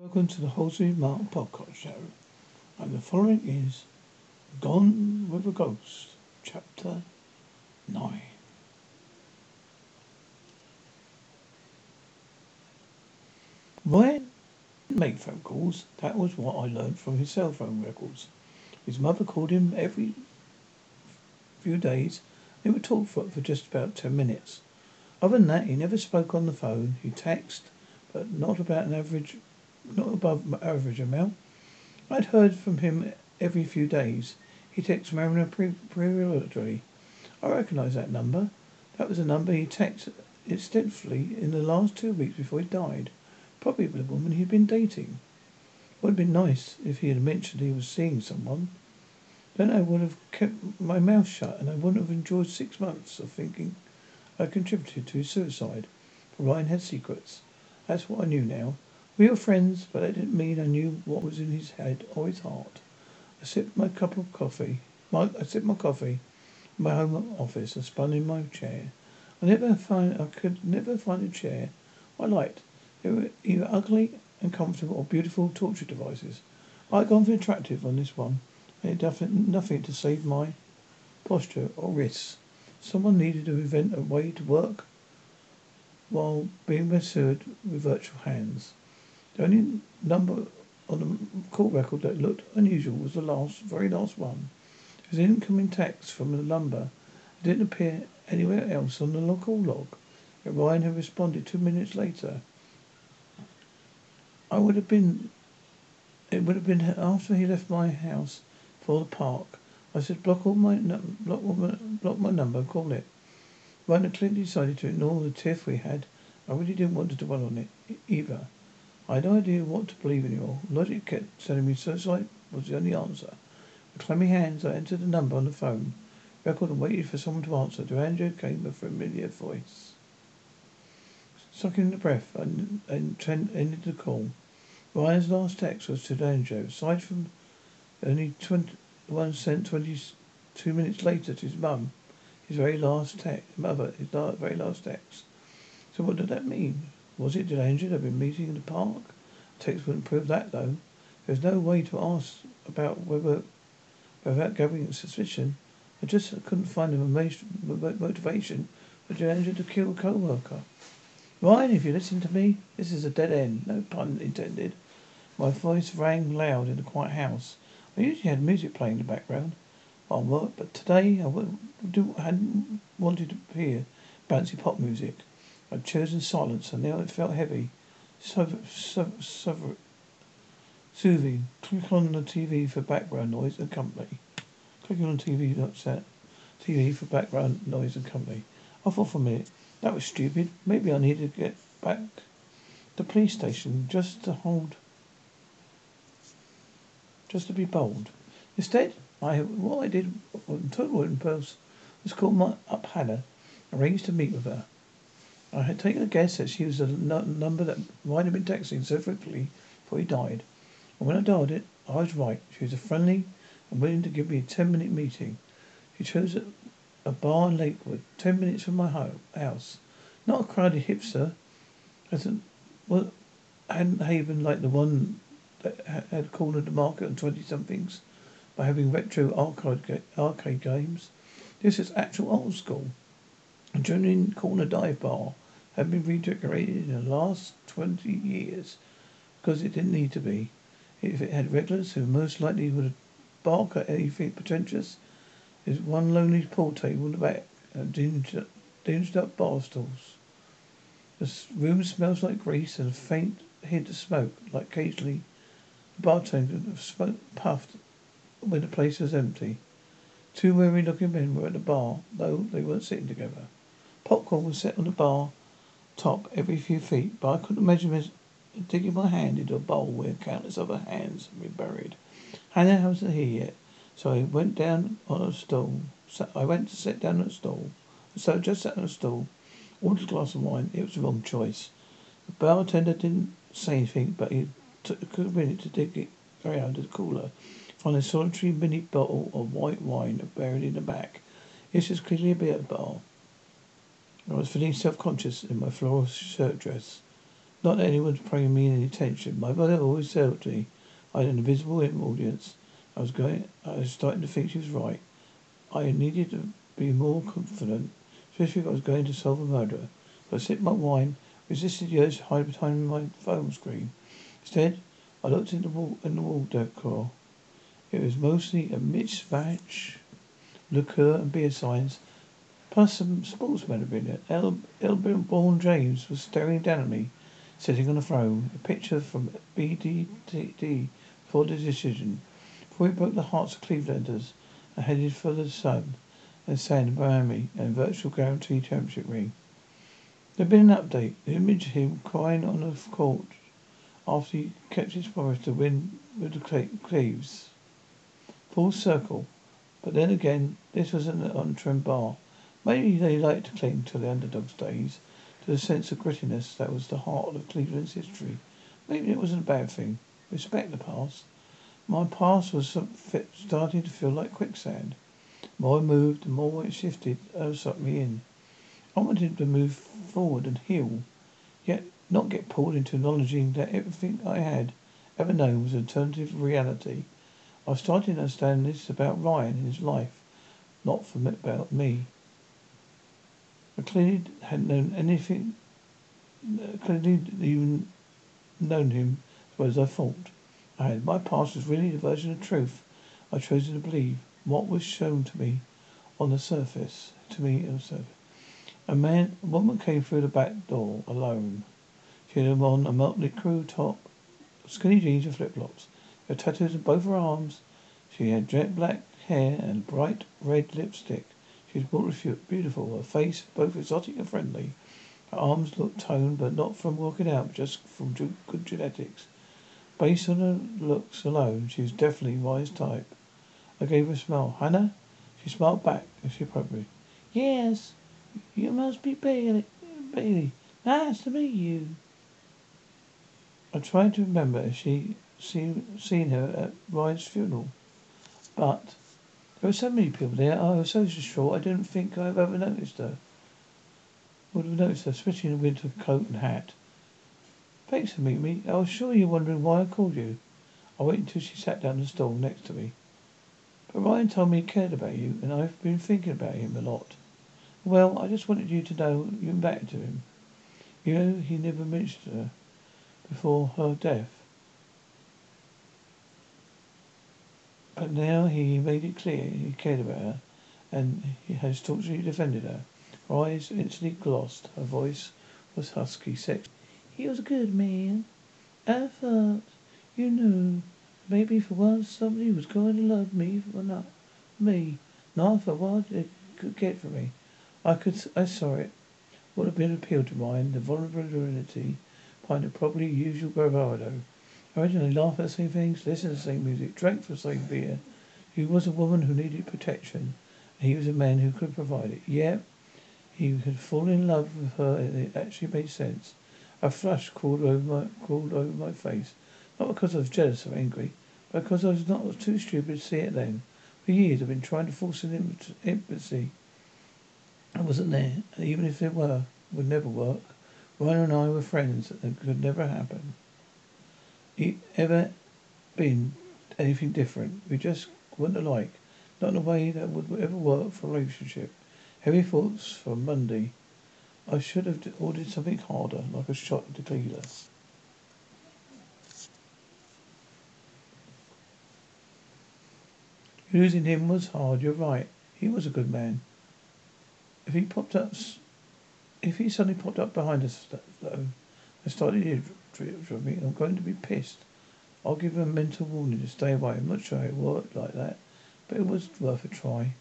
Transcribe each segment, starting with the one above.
Welcome to the Halsey Mark Podcast Show. And the following is Gone with a Ghost, Chapter 9. Ryan didn't phone calls. That was what I learned from his cell phone records. His mother called him every few days. They would talk for, for just about ten minutes. Other than that, he never spoke on the phone. He texted, but not about an average not above average amount. I'd heard from him every few days. He texted Mariner periodically. I recognised that number. That was the number he texted extensively in the last two weeks before he died. Probably with the woman he'd been dating. Would have been nice if he had mentioned he was seeing someone. Then I would have kept my mouth shut and I wouldn't have enjoyed six months of thinking I contributed to his suicide. For Ryan had secrets. That's what I knew now. We were friends, but that didn't mean I knew what was in his head or his heart. I sipped my cup of coffee. My, I sipped my coffee in my home office and spun in my chair. I never find I could never find a chair I liked. They were either ugly and comfortable or beautiful torture devices. I had gone for attractive on this one. I had nothing, nothing to save my posture or wrists. Someone needed to invent a way to work while being pursued with virtual hands. The only number on the call record that looked unusual was the last, very last one. It was an incoming text from the number. It didn't appear anywhere else on the call log. Yet Ryan had responded two minutes later. I would have been. It would have been after he left my house for the park. I said, block all my block, all my, block my number, call it. Ryan had clearly decided to ignore the tiff we had. I really didn't want to dwell on it either. I had no idea what to believe in. anymore. Logic kept telling me suicide was the only answer. With clammy hands, I entered the number on the phone, record and waited for someone to answer. To Andrew came a familiar voice. Sucking the breath, Trent ended the call. Ryan's last text was to Andrew. Aside from only 21 cent 22 minutes later to his mum, his very last text, mother, his very last text. So what did that mean? Was it DeAndre they'd been meeting in the park? Text wouldn't prove that, though. There's no way to ask about whether, without gathering suspicion. I just couldn't find a motivation for DeAndre to kill a co-worker. Ryan, if you listen to me, this is a dead end. No pun intended. My voice rang loud in the quiet house. I usually had music playing in the background while work, but today I hadn't wanted to hear bouncy pop music. I'd chosen silence, and now it felt heavy, so, so, so, soothing. Click on the TV for background noise and company. Clicking on TV, set TV for background noise and company. I thought for a minute that was stupid. Maybe I needed to get back to the police station just to hold, just to be bold. Instead, I what I did on total impulse was call my up Hannah, arranged to meet with her. I had taken a guess that she was the number that might have been texting so frequently before he died. And when I dialed it, I was right. She was friendly and willing to give me a ten minute meeting. She chose a, a bar in Lakewood, ten minutes from my house. Not a crowded hipster, as a, well, hadn't haven like the one that had cornered the market on twenty somethings by having retro arcade arcade games. This is actual old school. A genuine corner dive bar had been redecorated in the last twenty years because it didn't need to be. If it had regulars who most likely would have barked at anything pretentious, there's one lonely pool table in the back and dinged, dinged up bar stools. The room smells like grease and a faint hint of smoke, like occasionally the bartender of smoke puffed when the place was empty. Two weary looking men were at the bar, though they weren't sitting together. Popcorn was set on the bar top every few feet, but I couldn't imagine digging my hand into a bowl where countless other hands had been buried. Hannah wasn't here yet, so I went down on a stool. So I went to sit down on a stool. So I just sat on a stool, ordered a glass of wine. It was the wrong choice. The bartender didn't say anything, but he took a minute to dig it under the cooler. Find a solitary mini bottle of white wine buried in the back. This was clearly a beer bar. I was feeling self-conscious in my floral shirt dress. Not that anyone's paying me any attention. My mother always told me I had an invisible audience. I was going. I was starting to think she was right. I needed to be more confident, especially if I was going to solve a murder. So I sipped my wine, resisted the urge to hide behind my phone screen. Instead, I looked in the wall in the wall decor. It was mostly a mixed match, liqueur and beer signs, plus some sports memorabilia. El, LeBron James was staring down at me, sitting on a throne. A picture from BDD for the decision. Before he broke the hearts of Clevelanders and headed for the sun and sand Miami and virtual guarantee championship ring. There'd been an update. The image of him crying on the court after he kept his promise to win with the Cleves. Full circle. But then again, this was an on-trend bar. Maybe they liked to cling to the underdog's days, to the sense of grittiness that was the heart of Cleveland's history. Maybe it wasn't a bad thing. Respect the past. My past was starting to feel like quicksand. The more I moved, the more it shifted, uh, sucked me in. I wanted to move forward and heal, yet not get pulled into acknowledging that everything I had ever known was an alternative reality. I was starting to understand this about Ryan and his life, not from about me. I clearly hadn't known anything, uh, clearly even known him as well as I thought I had. My past was really the version of truth I chose to believe. What was shown to me on the surface, to me on the surface. A man, a woman came through the back door alone. She had on a Mötley Crüe top, skinny jeans and flip flops. Her tattoos on both her arms. She had jet black hair and bright red lipstick. She was beautiful, her face both exotic and friendly. Her arms looked toned, but not from working out, just from good genetics. Based on her looks alone, she was definitely Ryan's type. I gave her a smile. Hannah? She smiled back as she approached me. Yes. You must be Bailey. Bailey. Nice to meet you. I tried to remember if she seen seen her at Ryan's funeral, but there were so many people there. I was so short. I didn't think I'd ever noticed her. Would have noticed her, especially in a winter coat and hat. Thanks for meeting me. I was sure you were wondering why I called you. I waited until she sat down on the stool next to me. But Ryan told me he cared about you, and I've been thinking about him a lot. Well, I just wanted you to know you mattered to him. You know, he never mentioned her before her death. But now he made it clear he cared about her, and he has staunchly defended her. Her eyes instantly glossed. Her voice was husky, sexy. He was a good man. I thought, you know, maybe for once somebody was going to love me for not me, not for what it could get for me. I could, I saw it. What a bit of appeal to mine, the vulnerability behind the probably usual bravado. Originally laughed at the same things, listened to the same music, drank the same beer. He was a woman who needed protection, and he was a man who could provide it. Yet, he had fallen in love with her, it actually made sense. A flush crawled over my, crawled over my face. Not because I was jealous or angry, but because I was not too stupid to see it then. For years I've been trying to force an intimacy I wasn't there, and even if it were, it would never work. Ryan and I were friends, and it could never happen. Ever been anything different. We just weren't alike. Not in a way that would ever work for a relationship. Heavy thoughts for Monday. I should have ordered something harder, like a shot of tequila. Losing him was hard, you're right. He was a good man. If he popped up, if he suddenly popped up behind us, though, and started to me, I'm going to be pissed. I'll give him a mental warning to stay away. I'm not sure it worked like that, but it was worth a try.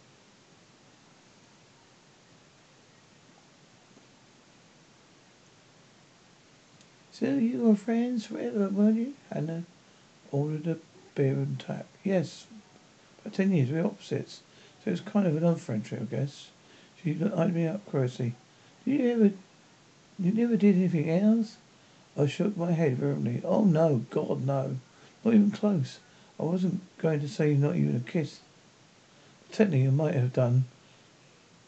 So you were friends forever, weren't you? Hannah ordered a beer and tap. Yes, for ten years we were opposites, so it was kind of an odd friendship, I guess. She looked eyed me up closely. Did you ever, you never did anything else? I shook my head vehemently. Oh no, God no. Not even close. I wasn't going to say not even a kiss. Technically I might have done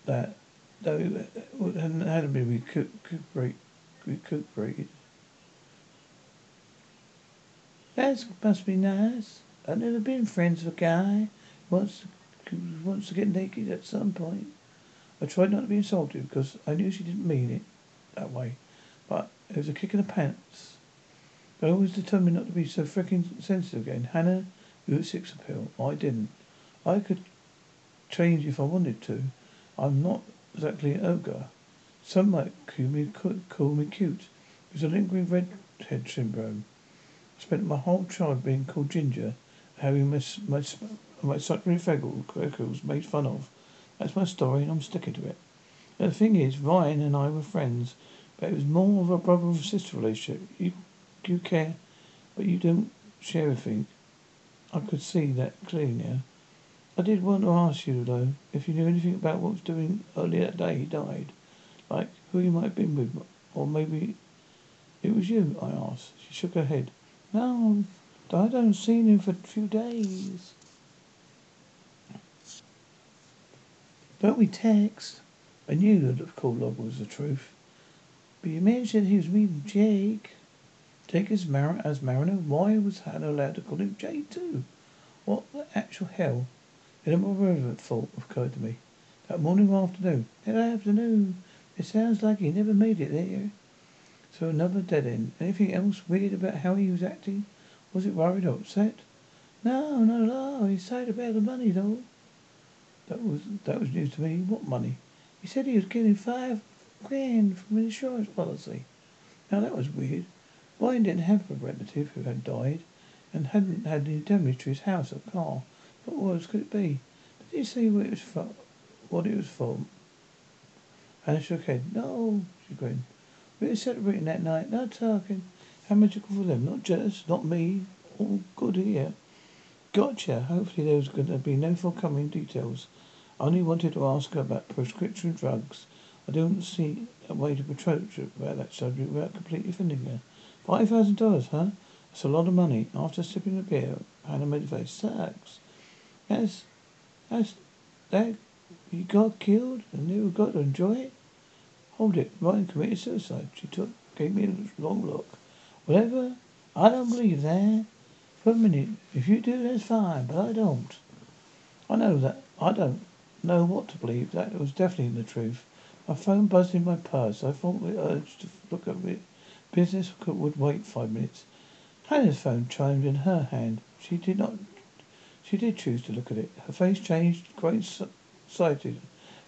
that, though it hadn't, hadn't been recuperated. recuperated. That must be nice. I've never been friends with a guy who wants to, wants to get naked at some point. I tried not to be insulted because I knew she didn't mean it that way, but it was a kick in the pants. I was determined not to be so frickin' sensitive again. Hannah, had sex appeal. I didn't. I could change if I wanted to. I'm not exactly an ogre. Some might call me, call me cute. It was a lingering redhead syndrome. I spent my whole childhood being called Ginger, having my my my suckling freckles made fun of. That's my story, and I'm sticking to it. The thing is, Ryan and I were friends, but it was more of a brother and sister relationship. You you care, but you don't share everything. I could see that clearly now. I did want to ask you though if you knew anything about what was doing earlier that day he died, like who he might have been with, or maybe it was you. I asked. She shook her head. No, I don't seen him for a few days. Don't we text? I knew that the call log was the truth. But you mentioned he was meeting Jake. Jake is Mar- as Mariner. Why was Hannah allowed to call him Jake too? What the actual hell? Then a more relevant thought occurred to me. That morning or afternoon. That afternoon. It sounds like he never made it there. So another dead end. Anything else weird about how he was acting? Was it worried or upset? No, at all. He said about the money though. That was that was news to me. What money? He said he was getting five grand from an insurance policy. Now that was weird. Ryan didn't have a relative who had died and hadn't had any damage to his house or car. What was could it be? Did he say what it was for? What it was for? Hannah shook her head. No, she grinned. We were celebrating that night, no talking. How magical for them. Not jealous, not me. All good here. Gotcha. Hopefully there was going to be no forthcoming details. I only wanted to ask her about prescription drugs. I don't see a way to approach about that subject without completely offending her. Five thousand dollars, huh? That's a lot of money. After sipping a beer, Hannah made a face. Sucks. That's that's that you got killed and you got to enjoy it? Hold it. Ryan committed suicide. She took gave me a long look. Whatever. I don't believe that. For a minute. If you do, that's fine, but I don't. I know that. I don't know what to believe. That was definitely the truth. My phone buzzed in my purse. I felt the urge to look at it. Business would wait five minutes. Hannah's phone chimed in her hand. She did not. She did choose to look at it. Her face changed, quite excited,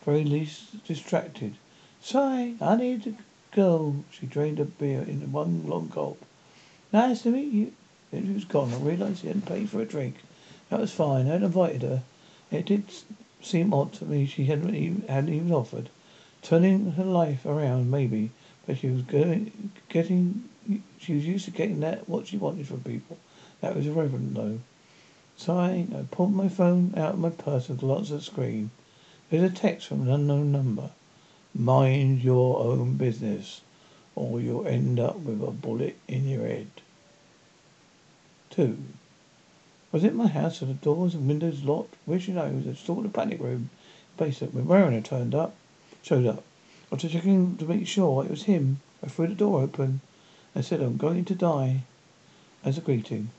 very least distracted. Sorry, I need to go. She drained her beer in one long gulp. Nice to meet you. Then she was gone. I realized she hadn't paid for a drink. That was fine. I had invited her. It did seem odd to me she hadn't even, hadn't even offered. Turning her life around, maybe, but she was going, getting, she was used to getting that what she wanted from people. That was irrelevant, though. Sighing, I pulled my phone out of my purse and glanced at the screen. There's a text from an unknown number. Mind your own business, or you'll end up with a bullet in your head. Two. Was it my house with the doors and windows locked? Wish you know, I was installed a panic room basement when Mariner turned up, showed up. After checking to make sure it was him, I threw the door open and said, I'm going to die as a greeting.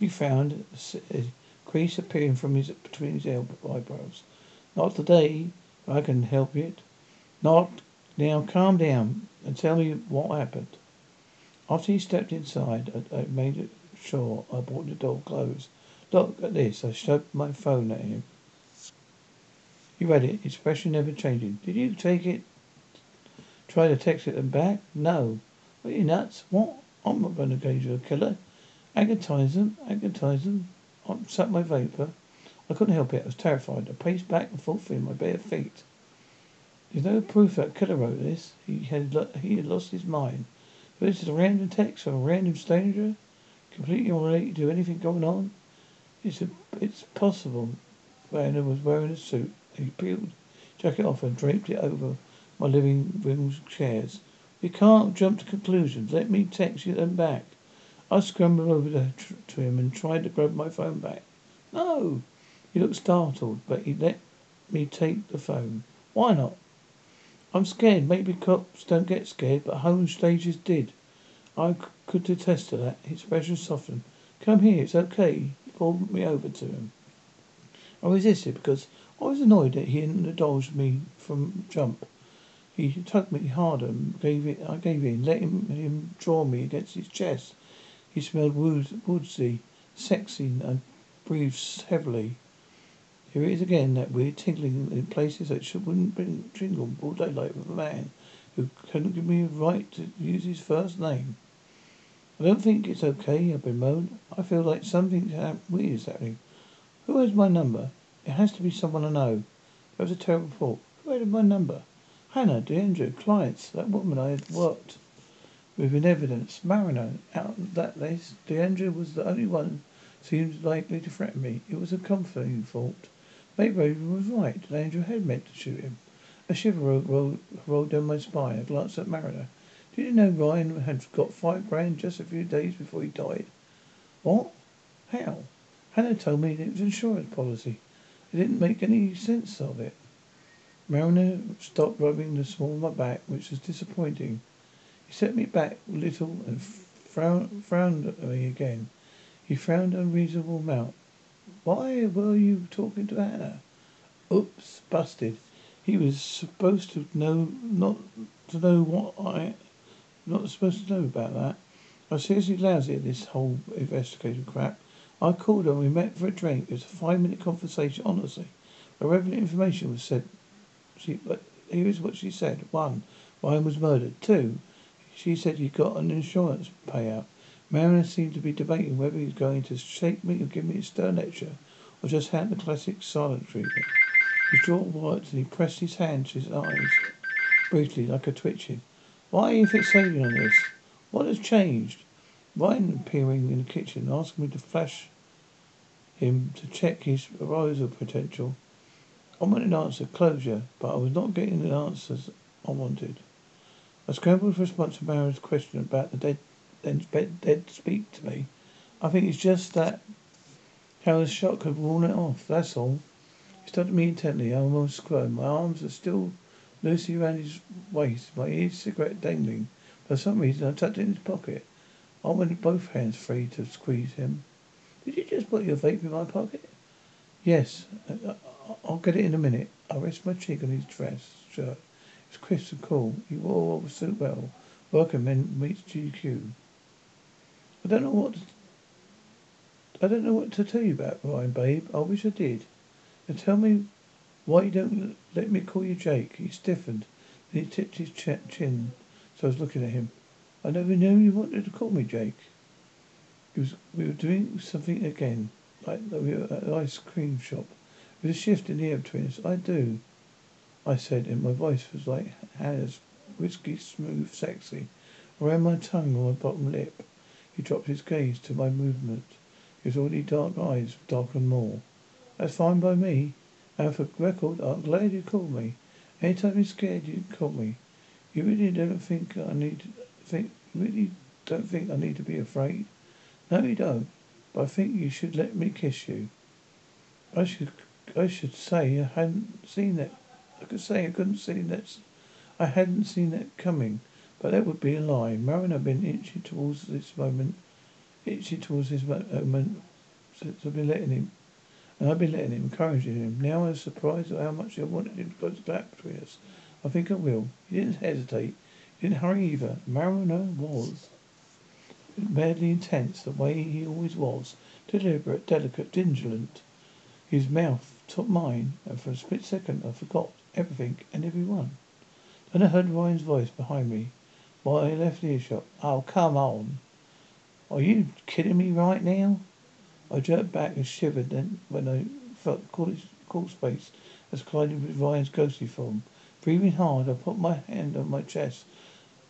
He found a crease appearing from his between his eyebrows. Not today. I can help it. Not now. Calm down and tell me what happened. After he stepped inside, I, I made sure I brought the door closed. Look at this. I shoved my phone at him. He read it, expression never changing. Did you take it? Try to text it back? No. Are you nuts? What? I'm not going to engage with a killer. Agatize them, agatize them. I sucked my vapor. I couldn't help it. I was terrified. I paced back and forth in my bare feet. There's no proof that Killer wrote this. He had he had lost his mind. But this is a random text from a random stranger, completely unrelated to anything going on. It's a, it's possible. Brandon was wearing a suit. He peeled jacket off and draped it over my living room chairs. You can't jump to conclusions. Let me text you them back. I scrambled over to, him and tried to grab my phone back. No! He looked startled, but he let me take the phone. Why not? I'm scared. Maybe cops don't get scared, but home stagers did. I could attest to that. His expression softened. Come here. It's okay. He pulled me over to him. I resisted because I was annoyed that he indulged me from jump. He tugged me harder and gave it. I gave in, let him, him draw me against his chest. He smelled woodsy, sexy, and breathed heavily. Here it is again, that weird tingling in places that should, wouldn't bring jingle all daylight with a man who couldn't give me a right to use his first name. I don't think it's okay, I bemoaned. I feel like something weird is happening. Who has my number? It has to be someone I know. That was a terrible thought. Who had my number? Hannah, DeAndre, clients, that woman I had worked with in evidence. Mariner, out of that list, DeAndre was the only one seemed likely to threaten me. It was a comforting thought. Mayberry was right. DeAndre had meant to shoot him. A shiver rolled, rolled, down my spine. I glanced at Mariner. Did you know Ryan had got five grand just a few days before he died? What? How? Hannah told me it was an insurance policy. It didn't make any sense of it. Mariner stopped rubbing the small of my back, which was disappointing. Set me back a little and frowned, frowned at me again. He frowned an unreasonable amount. Why were you talking to Hannah? Oops, busted. He was supposed to know not to know what I not supposed to know about that. I was seriously lousy at this whole investigation crap. I called her and we met for a drink. It was a five minute conversation, honestly. Irrelevant information was said she but here is what she said. One, Ryan was murdered. Two, she said he got an insurance payout. Mariner seemed to be debating whether he was going to shake me or give me a stern lecture, or just hand the classic silent treatment. His jaw worked and he pressed his hand to his eyes, briefly, like a twitching. Why are you fixating on this? What has changed? Ryan appearing in the kitchen, asking me to flash him to check his arousal potential. I wanted an answer, closure, but I was not getting the answers I wanted. I scrambled for a response to Mario's question about the dead then dead speak to me. I think it's just that how the shock had worn it off, that's all. He studied me intently. I almost squirmed. My arms are still loosely around his waist, my ear cigarette dangling. For some reason, I tucked it in his pocket. I wanted both hands free to squeeze him. Did you just put your vape in my pocket? Yes. Uh, uh, I'll get it in a minute. I rest my cheek on his dress shirt. Was crisp and cool. He wore suit well. Working men meets GQ. I don't know what. To, I don't know what to tell you about Ryan, babe. I wish I did. Now tell me why you don't let me call you Jake. He stiffened. Then he tipped his ch- chin, so I was looking at him. I never knew you wanted to call me Jake. It Was, we were doing something again, like we were at an ice cream shop. There was a shift in the air between us. I do, I said, and my voice was like Hannah's, whiskey smooth, sexy. Ran my tongue on my bottom lip. He dropped his gaze to my movement. His already dark eyes darkened more. That's fine by me. And for record, I'm glad you called me. Anytime you're scared, you can call me. You really don't think I need think. Really don't think I need to be afraid? No, you don't. But I think you should let me kiss you. I should. I should say I hadn't seen that. I could say I couldn't see that. I hadn't seen that coming. But that would be a lie. Mariner had been inching towards this moment, itching towards this uh, moment since I've been letting him. And I've been letting him, encouraging him. Now I'm surprised at how much I wanted him to close gap between us. I think I will. He didn't hesitate. He didn't hurry either. Mariner was madly intense, the way he always was. Deliberate, delicate, vigilant. His mouth took mine, and for a split second I forgot everything and everyone. Then I heard Ryan's voice behind me. While I left earshot. Oh, come on. Are you kidding me right now? I jerked back and shivered then when I felt cool, space as collided with Ryan's ghostly form. Breathing hard, I put my hand on my chest.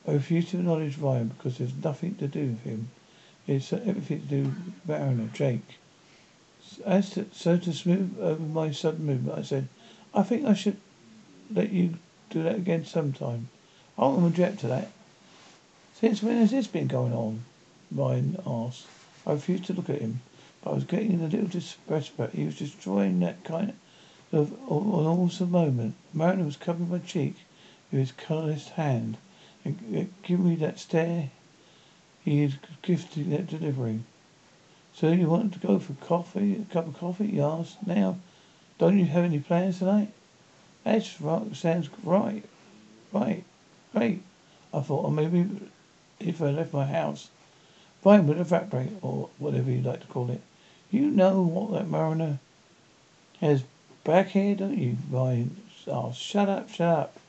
I refuse to acknowledge Ryan because there's nothing to do with him. It's everything to do with Mariner, Jake. As to, so to smooth over my sudden movement, I said, I think I should let you do that again sometime. I won't object to that. Since when has this been going on? Ryan asked. I refused to look at him, but I was getting a little desperate. He was destroying that kind of an awesome moment. Mariner was covering my cheek with his colourless hand and giving me that stare he had gifted that delivering. So you want to go for coffee, a cup of coffee? He asked. Now, don't you have any plans tonight? That's right. Sounds right. Right. Great. I thought, or maybe if I left my house, fine would evaporate, or whatever you like to call it. You know what that mariner has back here, don't you? Ryan Oh, Shut up, shut up.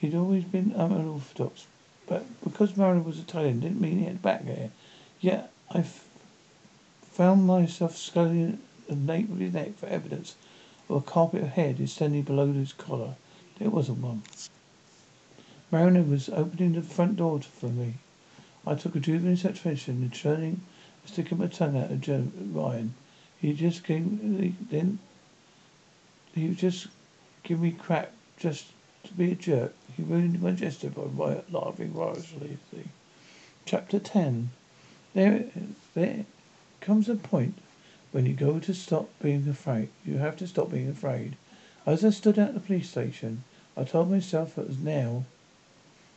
He'd always been unorthodox, but because Mariner was Italian didn't mean he had back hair. Yet I f- found myself sculling the nape of his neck for evidence of a carpet of hair extending below his collar. There wasn't one. Mariner was opening the front door for me. I took a juvenile satisfaction in turning and sticking my tongue out at Joe Ryan. He just gave then he just give me crap just to be a jerk. He ruined my gesture by laughing riotously. Chapter ten. There, there comes a point when you go to stop being afraid. You have to stop being afraid. As I stood at the police station, I told myself that now.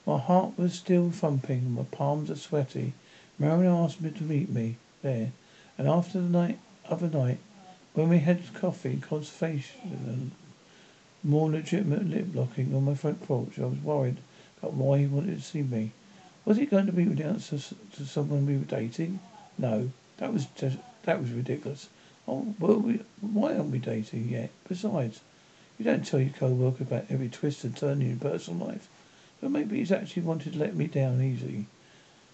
My heart was still thumping my palms are sweaty. Mariner asked me to meet me there, and after the night, other night, when we had coffee, conversation, more legitimate lip locking on my front porch. I was worried about why he wanted to see me. Was he going to be announced to someone we were dating? No, that was just that was ridiculous. Oh, well, we, why aren't we dating yet? Besides, you don't tell your co-worker about every twist and turn in your personal life. But maybe he's actually wanted to let me down easy.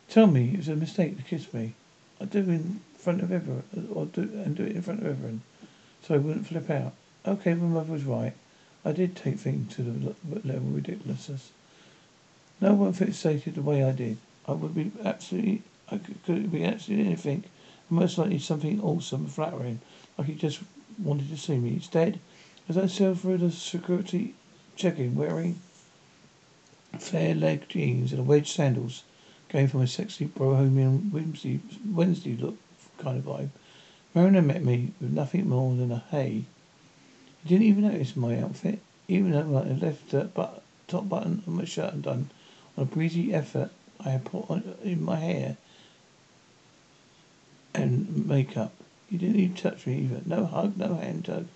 Tell me it was a mistake to kiss me. I do in front of everyone, or do and do it in front of everyone, so I wouldn't flip out. Okay, my mother was right. I did take things to the level of ridiculousness. No one fixated the way I did. I would be absolutely, I could, could be absolutely anything, most likely something awesome flattering, like he just wanted to see me. Instead, as I sailed through the security check-in wearing flare leg jeans and wedge sandals, going for my sexy bohemian Wednesday, Wednesday look kind of vibe, Mariner met me with nothing more than a hey. He didn't even notice my outfit, even though I had left the but, top button of my shirt undone. On a breezy effort I had put on in my hair and makeup. He didn't even touch me either. No hug, no hand tug,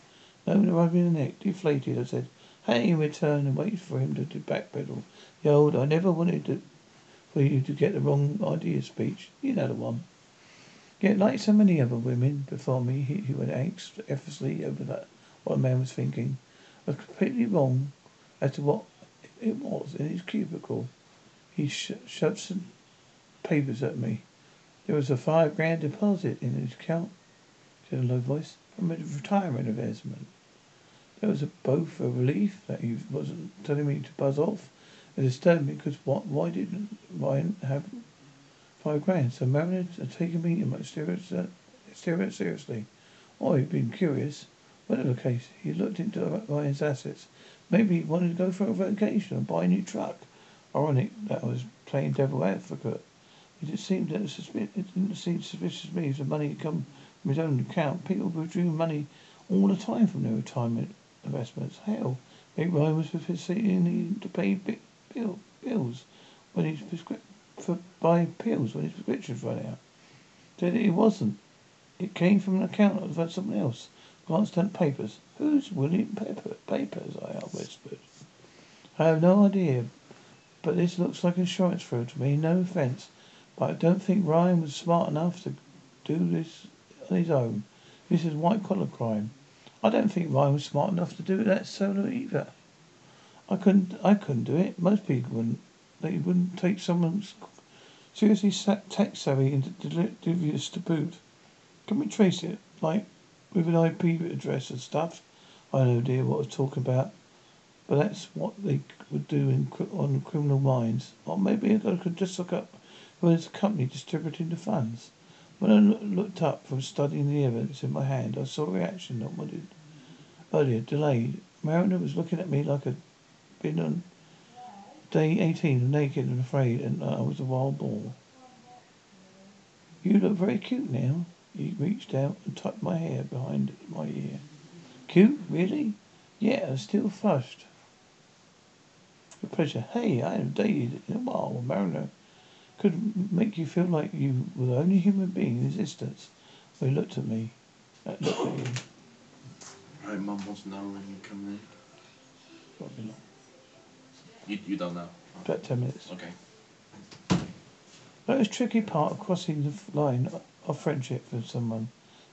no rub in the neck. Deflated, I said, hey in return and waited for him to backpedal. The old, I never wanted to, for you to get the wrong idea speech. You know the one. Yet, like so many other women before me, he, he went angst effortlessly over that what a man was thinking. I was completely wrong as to what it was in his cubicle. He sh- shoved some papers at me. There was a five grand deposit in his account, said a low voice, from a retirement investment. There was a, both a relief that he wasn't telling me to buzz off, and disturbed me because what, why didn't Ryan have five grand? So Mariner had taken me and my uh, seriously. Oh, he'd been curious. Whatever the case, he looked into Ryan's assets. Maybe he wanted to go for a vacation and buy a new truck. Ironic that I was playing devil advocate. It did seem that it didn't seem suspicious to me if the money had come from his own account. People withdrew money all the time from their retirement investments. Hell, maybe Ryan was facilitating to pay bill, bills when his prescription for buying pills when his prescriptions ran out. Said it wasn't. It came from an account of someone else. Glanced at papers. Who's William Pepper? Papers, I whispered. I have no idea, but this looks like insurance fraud to me. No offence, but I don't think Ryan was smart enough to do this on his own. This is white collar crime. I don't think Ryan was smart enough to do it that solo either. I couldn't. I couldn't do it. Most people wouldn't. They wouldn't take someone's seriously tech savvy and devious to boot. Can we trace it? Like with an IP address and stuff. I have no idea what I was talking about, but that's what they would do in, on criminal minds. Or maybe I could just look up is the company distributing the funds. When I looked up from studying the evidence in my hand, I saw a reaction that wanted earlier delayed. Mariner was looking at me like I'd been on Day 18, naked and afraid, and I was a wild boar. You look very cute now. He reached out and tucked my hair behind my ear. Cute? Really? Yeah, I'm still flushed. With pleasure. Hey, I haven't dated in a while. Mariner could make you feel like you were the only human being in existence. He looked at me. Uh, looked at you. Right, Mum wants to know when you come in. Long. You, you don't know. About ten minutes. Okay. The most tricky part of crossing the line of friendship with someone.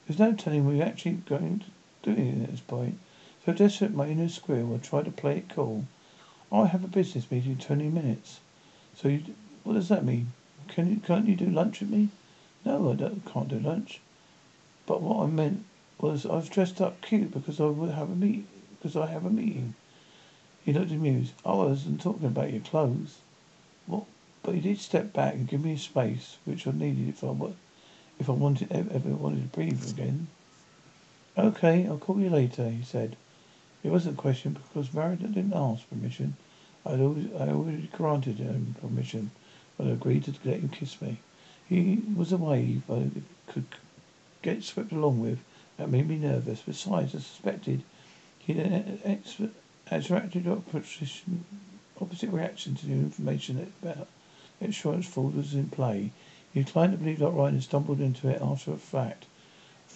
There's no telling we're actually going to do it at this point. So desperate my inner squirrel will try to play it cool. I have a business meeting in twenty minutes. So you, what does that mean? Can you can't you do lunch with me? No, I don't, can't do lunch. But what I meant was I was dressed up cute because I would have a meet because I have a meeting. He looked amused. I wasn't talking about your clothes. What? But he did step back and give me space which I needed if I if I wanted ever, wanted to breathe again. Okay, I'll call you later, he said. It wasn't a question because Mariner didn't ask permission. I'd always, I already granted him permission I agreed to let him kiss me. He was a wave I could get swept along with. That made me nervous. Besides, I suspected he had an ex- attracted opposition, opposite reaction to the information about insurance fraud was in play. He inclined to believe that Ryan had stumbled into it after a fact.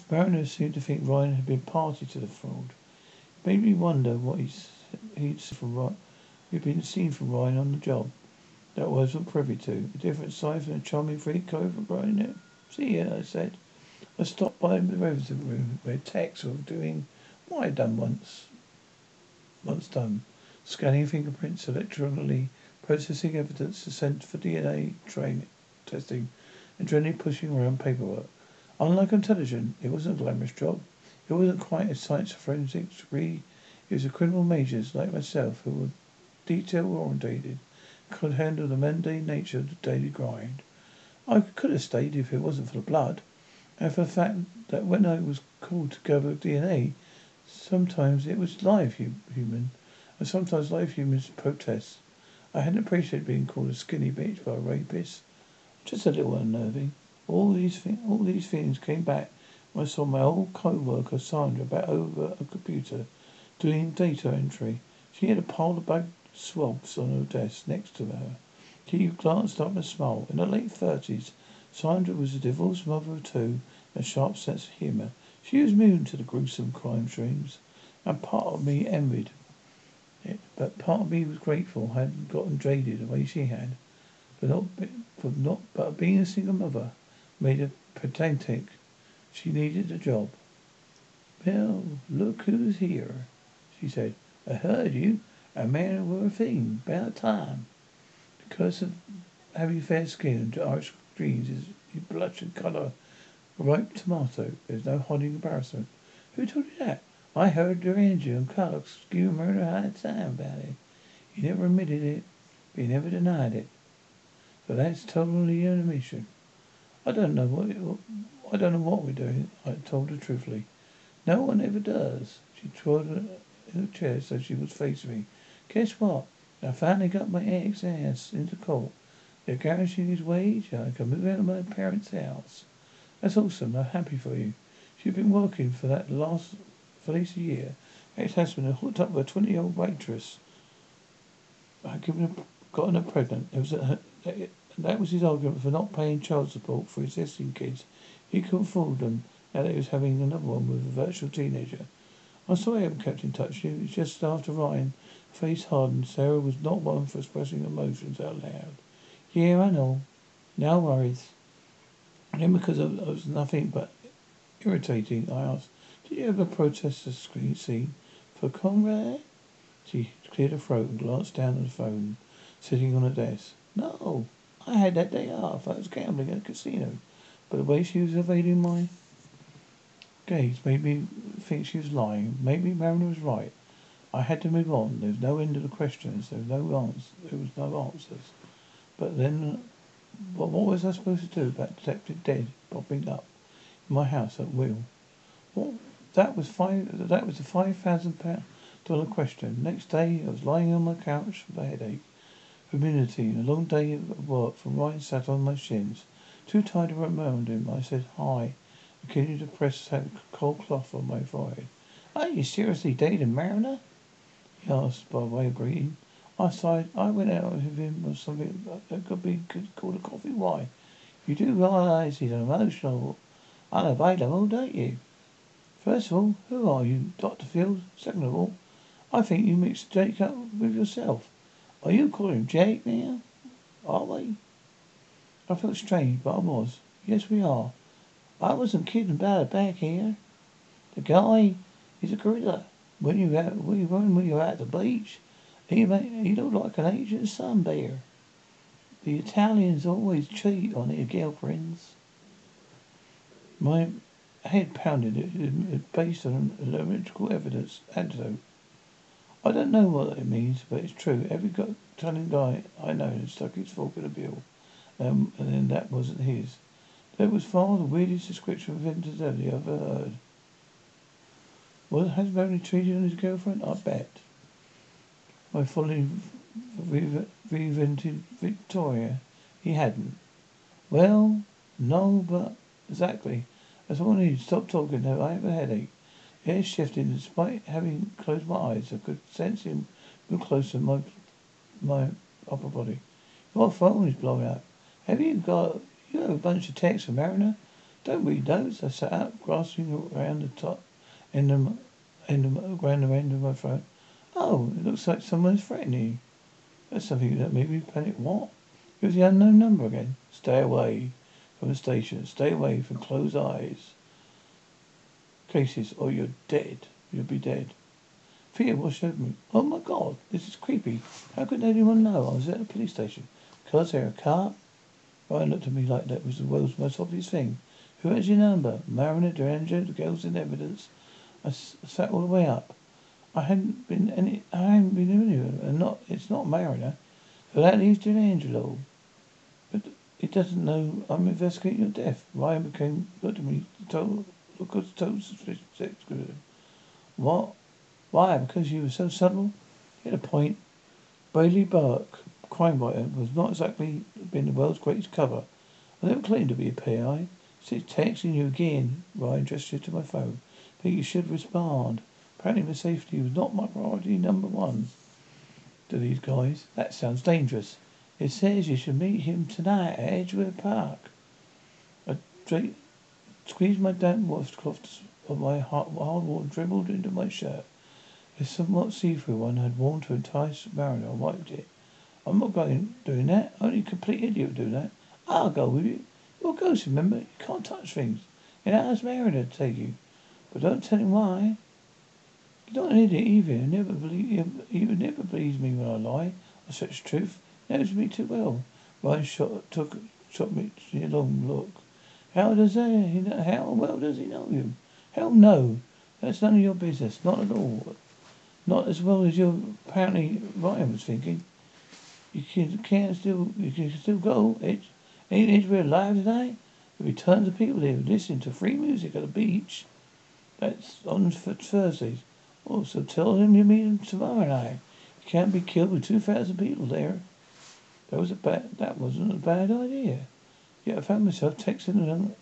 The Mariner seemed to think Ryan had been party to the fraud. It made me wonder what he'd from Ryan, he'd been seen from Ryan on the job. That I wasn't privy to. A different side from the charming freak over Ryan. See ya, I said. I stopped by the resident room where techs was doing what I'd done once. Once done. Scanning fingerprints, electronically processing evidence to send for DNA train testing, and generally pushing around paperwork. Unlike television, it wasn't a glamorous job. It wasn't quite a science forensics degree. It was a criminal majors like myself who were detail orientated, could handle the mundane nature of the daily grind. I could have stayed if it wasn't for the blood, and for the fact that when I was called to gather DNA, sometimes it was live hu- human, and sometimes live humans protest. I hadn't appreciated being called a skinny bitch by a rapist. Just a little unnerving. All these thi- all these feelings came back when I saw my old co-worker Sandra back over a computer doing data entry. She had a pile of bag swabs on her desk next to her. She glanced up and smiled. In her late thirties, Sandra was a divorced mother of two and a sharp sense of humour. She was immune to the gruesome crime streams, and part of me envied it, but part of me was grateful I hadn't gotten jaded the way she had. For not, for not, but being a single mother made her pedantic. She needed a job. Well, look who's here, she said. I heard you. A man were a thing. About a time. Because of having fair skin and Irish greens is you blush and colour ripe tomato. There's no hiding embarrassment. Who told you that? I heard your engine and giving murder a hard time about it. He never admitted it, but he never denied it. So that's totally an admission. I don't know what I don't know what we're doing. I told her truthfully. No one ever does. She twirled her chair so she was facing me. Guess what? I finally got my ex ass into court. They're guaranteeing his wage. and I can move out of my parents' house. That's awesome. I'm happy for you. She's been working for that last for at least a year. Ex-husband hooked up with a twenty-year-old waitress. I given her, gotten her pregnant. It was a, that, that was his argument for not paying child support for his existing kids. He couldn't afford them. Now that he was having another one with a virtual teenager. I'm sorry I haven't kept in touch with you. It's just after Ryan face hardened, Sarah was not one for expressing emotions out loud. Yeah, I know. No worries. Then because I I was nothing but irritating, I asked, Did you ever protest the screen scene for Conrad? She cleared her throat and glanced down at the phone sitting on her desk. No, I had that day off. I was gambling at a casino. But the way she was evading my gaze made me think she was lying. Maybe Mariner was right. I had to move on. There was no end to the questions. There was no answer. There was no answers. But then, what, was I supposed to do about Detective Dead popping up in my house at will? What? That was five. That was the five thousand pound dollar question. Next day, I was lying on my couch with a headache. Humility. A long day of work from Ryan sat on my shins. Too tired to round him, I said hi, and continued to press a cold cloth on my forehead. Are you seriously dating Mariner? He asked by way of greeting. I sighed. I went out with him on something that could be called a coffee. Why? You do realize he's emotional, unavailable, don't you? First of all, who are you, Doctor Phil? Second of all, I think you mixed Jake up with yourself. Are you calling him Jake now? Are we? I felt strange, but I was. Yes, we are. I wasn't kidding about it back here. The guy is a gorilla. When you at when we were at the beach, he made, he looked like an ancient sun bear. The Italians always cheat on their girlfriends. My head pounded. Based on electrical evidence antidote. I don't know what it means, but it's true. Every Italian guy I know has stuck his fork in a bill, um, and then that wasn't his. That was far the weirdest description of infidelity I've ever heard. Well, has Barry cheated on his girlfriend? I bet. My fully reinvented Victoria. He hadn't. Well, no, but exactly. All I need. Stop talking now. I have a headache. Air shifted. Despite having closed my eyes, I could sense him move closer to my my upper body. Your phone is blowing up. Have you got you have a bunch of texts from Mariner? Don't read those. I sat up, grasping around the top end of end of around the end of my throat. Oh, it looks like someone's threatening you. That's something that made me panic. What? It was the unknown number again. Stay away from the station. Stay away from closed eyes cases, or you're dead. You'll be dead. Fear washed over me. Oh my god, this is creepy. How could anyone know I was at a police station? Because they're a car? Ryan looked at me like that was the world's most obvious thing. Who has your number? Mariner, DeAndre, the girls in evidence. I sat all the way up. I hadn't been any. I hadn't been anywhere, and not. It's not Mariner. So that leaves D'Angelo. But he doesn't know I'm investigating your death. Ryan became looked at me, because told suspicious What? Why? Because you were so subtle? Hit a point. Bailey Burke, crime writer, was not exactly been the world's greatest cover. I never claimed to be a PI. Since texting you again, Ryan gestured to my phone. Think you should respond. Apparently my safety was not my priority number one to these guys. That sounds dangerous. It says you should meet him tonight at Edgewood Park. I straight Squeezed my damp washcloth of my hard water dribbled into my shirt. A somewhat see-through one I had worn to entice Mariner. I wiped it. I'm not going doing that. Only a complete idiot would do that. I'll go with you. You're a ghost, remember? You can't touch things. And ask Mariner to take you. But don't tell him why. You're not an idiot either. You never believe never believes me when I lie. I such truth. Knows me too well. Ryan shot took shot me a long look. How does he how well does he know you? Hell no. That's none of your business. Not at all. Not as well as you apparently Ryan was thinking. You can, can still you can still go. It ain't Israel alive today? Be tons of people here listening to free music at the beach. That's on for Thursdays. Oh, so tell him you meet him tomorrow night. You can't be killed with two thousand people there. That was a bad that wasn't a bad idea. Yet I found myself texting an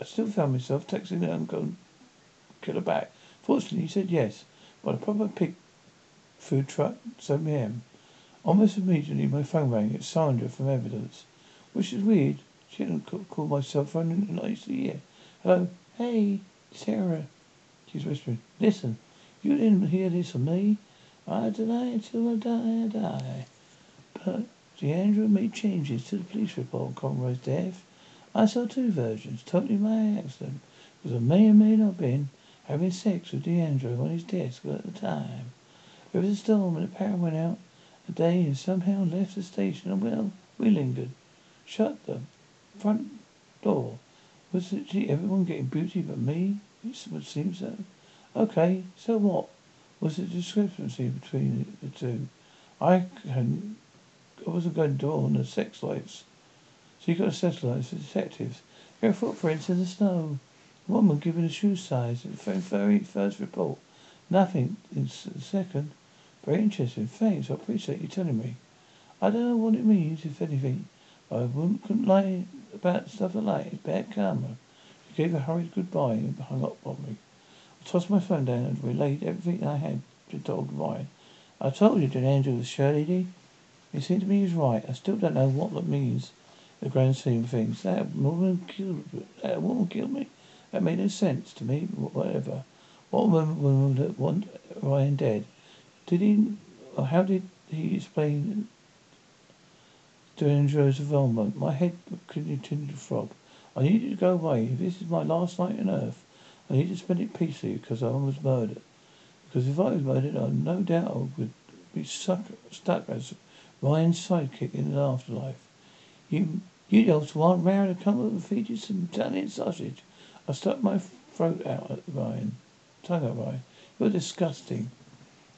I still found myself texting an uncle killer back. Fortunately, he said yes, but a proper pig food truck, 7 a.m. Almost immediately, my phone rang. It's Sandra from Evidence, which is weird. She hadn't called my cell phone in at least a year. Hello, hey, Sarah. She's whispering. Listen, you didn't hear this from me. I deny until I die, I die. But D'Angelo made changes to the police report on Conroy's death. I saw two versions, totally my accident, because I may or may not have been having sex with D'Angelo on his desk at the time. There was a storm and the power went out a day and somehow left the station and well, we lingered. Shut the front door. Was it everyone getting beauty but me? It would seem so. Eh? Okay, so what? Was the discrepancy between the two? I hadn't I wasn't going to on the sex lights. So you got a satellite for detectives. There are footprints in the snow. A woman giving a shoe size. In very first report. Nothing in second. Very interesting. Thanks. I appreciate you telling me. I don't know what it means, if anything. I wouldn't couldn't lie about stuff like. It's bad karma. She gave a hurried goodbye and hung up on me. I tossed my phone down and relayed everything I had to told Ryan. I told you, DeAndre, was Shirley? It seemed to me he was right. I still don't know what that means. The grand scheme of things. That woman killed. That woman killed me. That made no sense to me. Whatever. What woman would want Ryan dead? Did he? Or how did he explain DeAndre's involvement? My head continued to throb. I needed to go away. This is my last night on earth, I need to spend it peacefully because I was murdered. Because if I was murdered, I no doubt would be stuck, stuck as Ryan's sidekick in the afterlife. You, you also want Ryan to come over and feed you some Italian sausage. I stuck my throat out at Ryan, tongue at Ryan. You're disgusting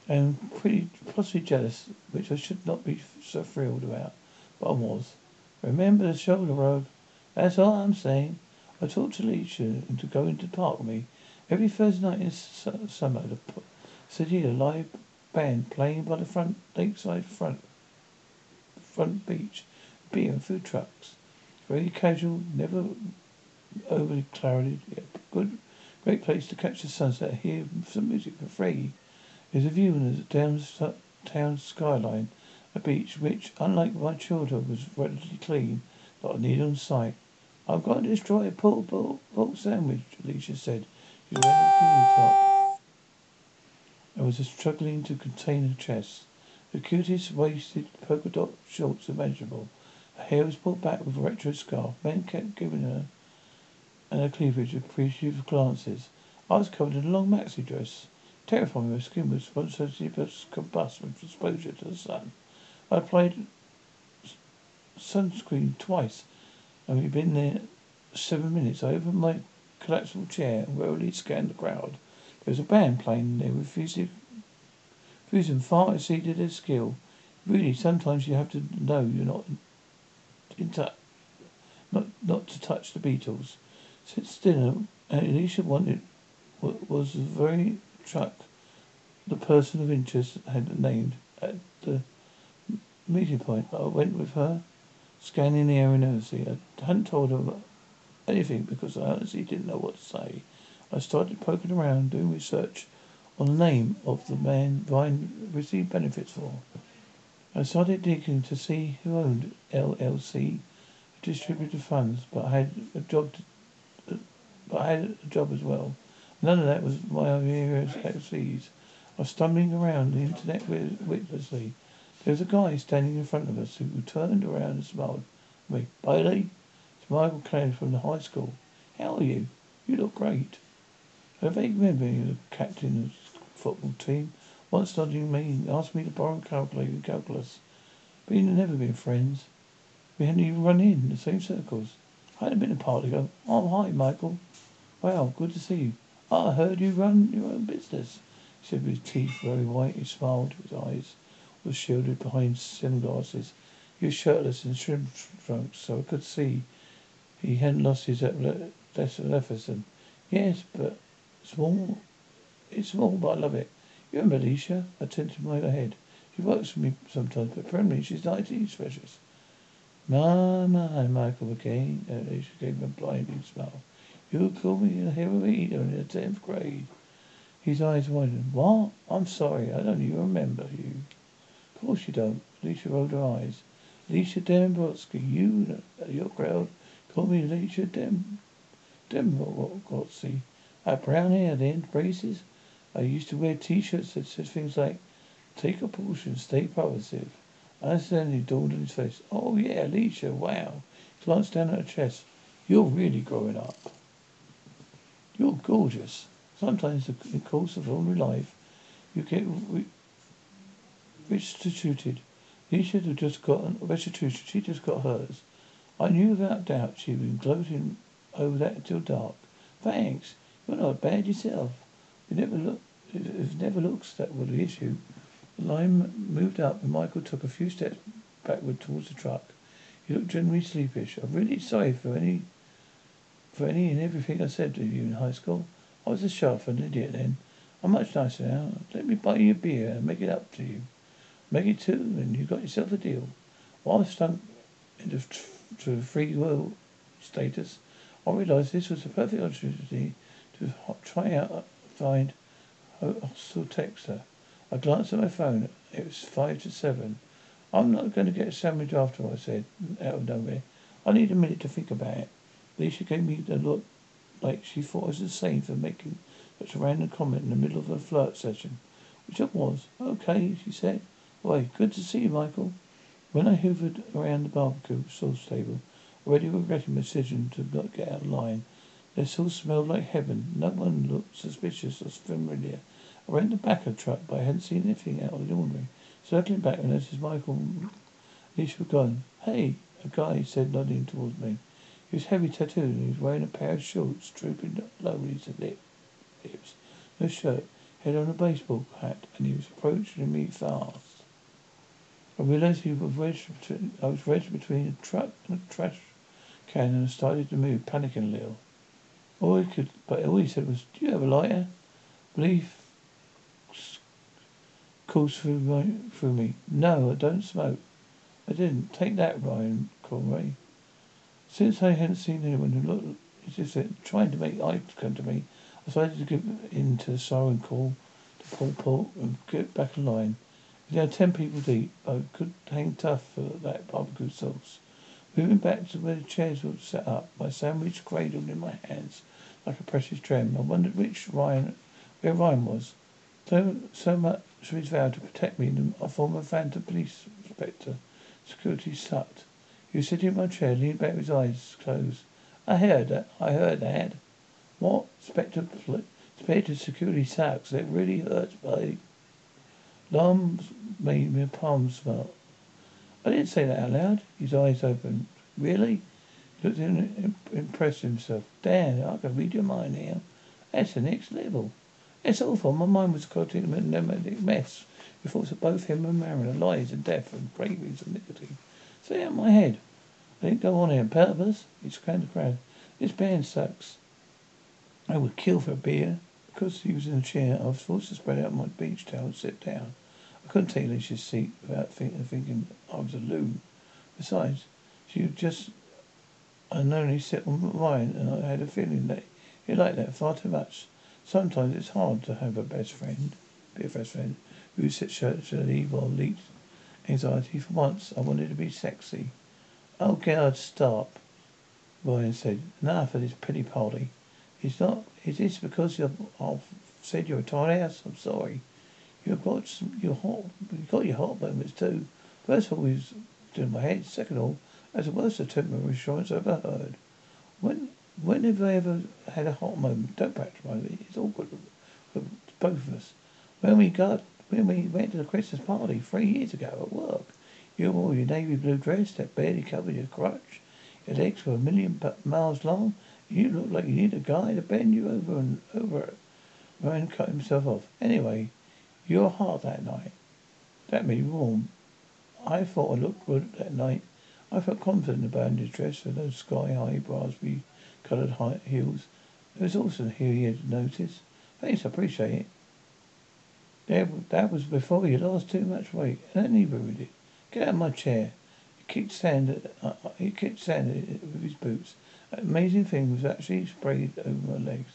and pretty possibly jealous, which I should not be so thrilled about. But I was. Remember the shoulder road? That's all I'm saying. I talked to Alicia into going to park with me. Every Thursday night in su- summer, the city a live band playing by the front lakeside front front beach, beer and food trucks. Very casual, never overly clouded. Yet good, great place to catch the sunset. Hear some music for free. There's a view of the downtown skyline, a beach which, unlike my childhood, was relatively clean, not a needle in sight. I'm going to destroy a pork, pork, pork sandwich, Alicia said. She went up to the top. I was struggling to contain her chest. The cutest waisted polka dot shorts imaginable. Her hair was pulled back with a retro scarf. Men kept giving her and her cleavage appreciative glances. I was covered in a long maxi dress. Terrifying, my skin was spontaneously combust with exposure to the sun. I applied sunscreen twice, and we'd been there seven minutes. I opened my collapsible chair and warily scanned the crowd. There was a band playing there with music Fusion far exceeded their skill. Really, sometimes you have to know you're not in touch, not not to touch the Beatles. Since dinner, Alicia wanted what was the very truck the person of interest had named at the meeting point. I went with her, scanning the area nervously. I hadn't told her anything because I honestly didn't know what to say. I started poking around, doing research on the name of the man Ryan received benefits for. I started digging to see who owned LLC, distributed funds, but I had a job. To, but I had a job as well. None of that was my of expertise. I was stumbling around the internet witlessly. There was a guy standing in front of us who turned around and smiled at me. Bailey, it's Michael Clare from the high school. How are you? You look great. I vaguely remember you the captain of the football team. Once studying me, asked me to borrow a calculator in calculus. We'd never been friends. We hadn't even run in the same circles. I hadn't been a part ago. Oh, hi, Michael. Well, good to see you. I heard you run your own business. He said with his teeth very white. He smiled. His eyes were shielded behind sunglasses. He was shirtless and shrimp trunks, so I could see he hadn't lost his athleticism. Yes, but small it's small, but I love it. You remember Alicia? I tilted my head. She works for me sometimes, but apparently she's an IT specialist. My, my, Michael McCain. Uh, Alicia gave him a blinding smile. You called me a hero eater in the tenth grade. His eyes widened. What? I'm sorry. I don't even remember you. Of course you don't. Alicia rolled her eyes. Alicia Dembrotsky, you, your crowd, call me Alicia Dem, Dembrotsky. I have brown hair then, braces. I used to wear T-shirts that said things like, take a portion, stay positive. Understanding dawned on his face. Oh, yeah, Alicia, wow. He glanced down at her chest. You're really growing up. You're gorgeous. Sometimes in the course of ordinary life, you get re- He should have just got restitution. She just got hers. I knew without doubt she'd been gloating over that till dark. Thanks. You're not bad yourself. You never look it never looks that was the issue. The line moved up and Michael took a few steps backward towards the truck. He looked generally sleepish. I'm really sorry for any for any and everything I said to you in high school. I was a sharp and an idiot then. I'm much nicer now. Let me buy you a beer and make it up to you. Make it two and you got yourself a deal. While I stunk into to free will status, I realised this was a perfect opportunity to try out uh, find a hostile texter. I glanced at my phone. It was five to seven. I'm not going to get a sandwich after I said, out of nowhere. I need a minute to think about it. Alicia gave me the look like she thought I was insane for making such a random comment in the middle of a flirt session. Which it was. Okay, she said. Why, good to see you, Michael. When I hoovered around the barbecue sauce table, already regretting my decision to not get out of line, this all smelled like heaven. No one looked suspicious or familiar. I ran the back of the truck, but I hadn't seen anything out of the ordinary. Circling back, I noticed Michael Alicia were gone. Hey, a guy said, nodding towards me. He was heavy tattooed and he was wearing a pair of shorts, drooping lowly to lip, lips. No shirt, head on a baseball hat, and he was approaching me fast. I realized he wedged between, I was wedged between a truck and a trash can and I started to move, panicking a little. All he could, but all he said was, "Do you have a lighter?" Belief coursed through my, through me. No, I don't smoke. I didn't. Take that, Ryan Conway. Since I hadn't seen anyone who looked as if they trying to make eye contact to me, I decided to give in to the siren call to pull pull and get back in line. We had ten people deep, I could hang tough for that barbecue sauce. Moving back to where the chairs were set up, my sandwich cradled in my hands like a precious gem. I wondered which Ryan, where Ryan was. So, so much for his vow to protect me, a former phantom police inspector, security sucked. He was sitting in my chair, leaning back with his eyes closed. I heard that. I heard that. What? Inspector, Inspector security sucks. It really hurts, buddy. Alarms made my palms smell. I didn't say that out loud. His eyes opened. Really? He looked in, impressed himself. Damn, I can read your mind here. That's the next level. It's awful. My mind was caught in a pneumatic mess. Thoughts of both him and Marion, lies and death and cravings and nicotine. Stay out of my head. I didn't go on here on purpose. He kind of crowd. This band sucks. I would kill for a beer. Because he was in a chair, I was forced to spread out my beach towel and sit down. I couldn't take Alicia's seat without think, thinking I was a loon. Besides, she would just unknowingly sit on mine, and I had a feeling that he liked that far too much. Sometimes it's hard to have a best friend, be a best friend, who sits shirtily while leaks anxiety. For once, I wanted to be sexy. Oh, God, stop, Ryan said. Enough of this pity party. It's not, is this because you've, I've said you're a tight ass? I'm sorry. You've got some, your hot, you've got your hot moments too. First of all, he's in my head. Second of all, that's the worst attempt of reassurance I've ever heard. When, when have I ever had a hot moment? Don't patronize me. It's awkward for both of us. When we got, when we went to the Christmas party three years ago at work, you wore your navy blue dress that barely covered your crotch. Your legs were a million miles long. You looked like you needed a guy to bend you over and over. Ryan cut himself off. Anyway, you were hot that night. That made me warm. I thought I looked good that night. I felt confident about his dress with those sky-high, raspberry coloured high heels. It was also here he had noticed. Thanks, I appreciate it. That, that was before you lost too much weight, and then he ruined it. Get out of my chair. He kicked sand. Uh, he kicked sand with his boots. Amazing thing was actually sprayed over my legs.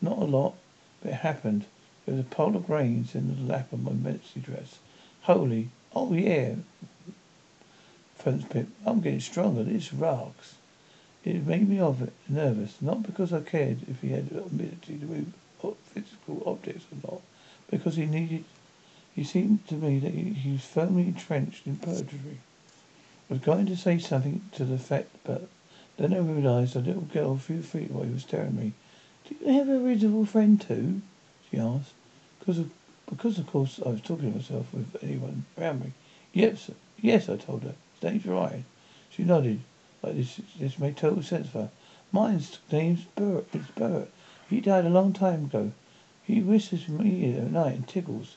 Not a lot, but it happened. There was a pile of grains in the lap of my maxi dress. Holy, oh yeah. Phone's pip. I'm getting stronger. This rocks. It made me of it nervous, not because I cared if he had ability to move physical objects or not, because he needed. He seemed to me that he, he was firmly entrenched in purgatory. I was going to say something to the effect, but then I realized a little girl a few feet away was staring at me. Do you have a reasonable friend too? She asked. Because of, because of course I was talking to myself with anyone around me. Yes, yes, I told her. Name's Ryan. She nodded. Like this, this made total sense for her. Mine's name's Bert. It's. He died a long time ago. He whistles ear at night and tickles.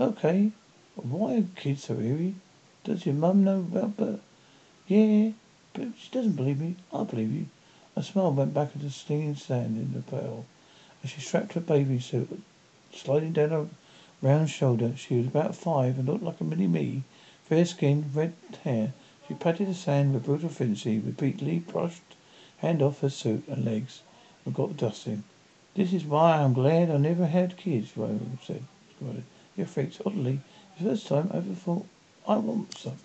Okay. Why are kids so eerie? Does your mum know about Bert? Yeah, but she doesn't believe me. I believe you. A smile went back into the stinging sand in the pail as she strapped her baby suit, sliding down her round shoulder. She was about five and looked like a mini me. Fair skin, red hair, She patted the sand with brutal efficiency, repeatedly brushed hand off her suit and legs, and got the dust in. This is why I am glad I never had kids, Rose said. You're freaks. Oddly, the first time I ever thought I want some.